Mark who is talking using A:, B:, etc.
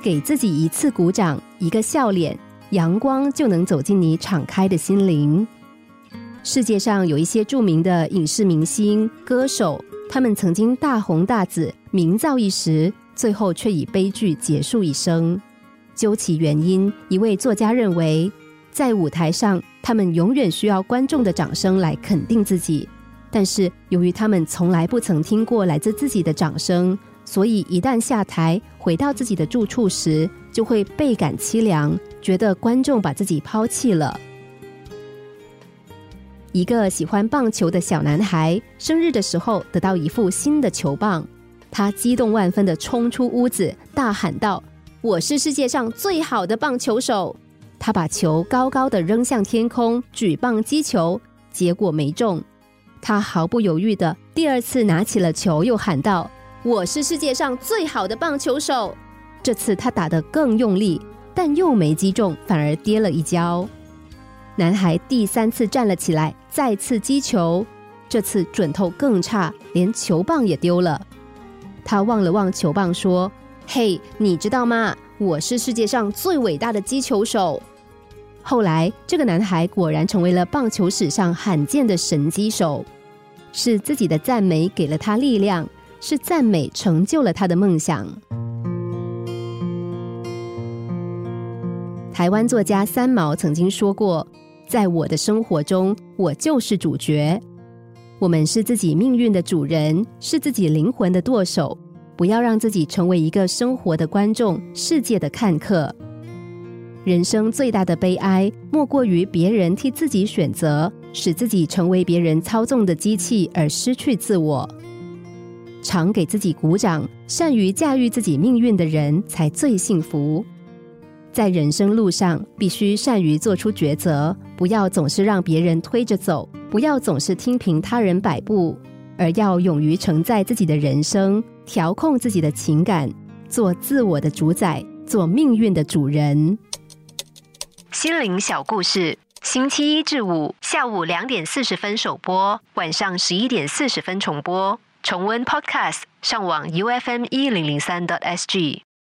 A: 给自己一次鼓掌，一个笑脸，阳光就能走进你敞开的心灵。世界上有一些著名的影视明星、歌手，他们曾经大红大紫、名噪一时，最后却以悲剧结束一生。究其原因，一位作家认为，在舞台上，他们永远需要观众的掌声来肯定自己，但是由于他们从来不曾听过来自自己的掌声。所以，一旦下台回到自己的住处时，就会倍感凄凉，觉得观众把自己抛弃了。一个喜欢棒球的小男孩生日的时候得到一副新的球棒，他激动万分的冲出屋子，大喊道：“我是世界上最好的棒球手！”他把球高高的扔向天空，举棒击球，结果没中。他毫不犹豫的第二次拿起了球，又喊道。我是世界上最好的棒球手。这次他打得更用力，但又没击中，反而跌了一跤。男孩第三次站了起来，再次击球，这次准头更差，连球棒也丢了。他望了望球棒，说：“嘿，你知道吗？我是世界上最伟大的击球手。”后来，这个男孩果然成为了棒球史上罕见的神击手。是自己的赞美给了他力量。是赞美成就了他的梦想。台湾作家三毛曾经说过：“在我的生活中，我就是主角。我们是自己命运的主人，是自己灵魂的舵手。不要让自己成为一个生活的观众，世界的看客。人生最大的悲哀，莫过于别人替自己选择，使自己成为别人操纵的机器，而失去自我。”常给自己鼓掌，善于驾驭自己命运的人才最幸福。在人生路上，必须善于做出抉择，不要总是让别人推着走，不要总是听凭他人摆布，而要勇于承载自己的人生，调控自己的情感，做自我的主宰，做命运的主人。心灵小故事，星期一至五下午两点四十分首播，晚上十一点四十分重播。重温 Podcast，上网 U F M 一零零三 t S G。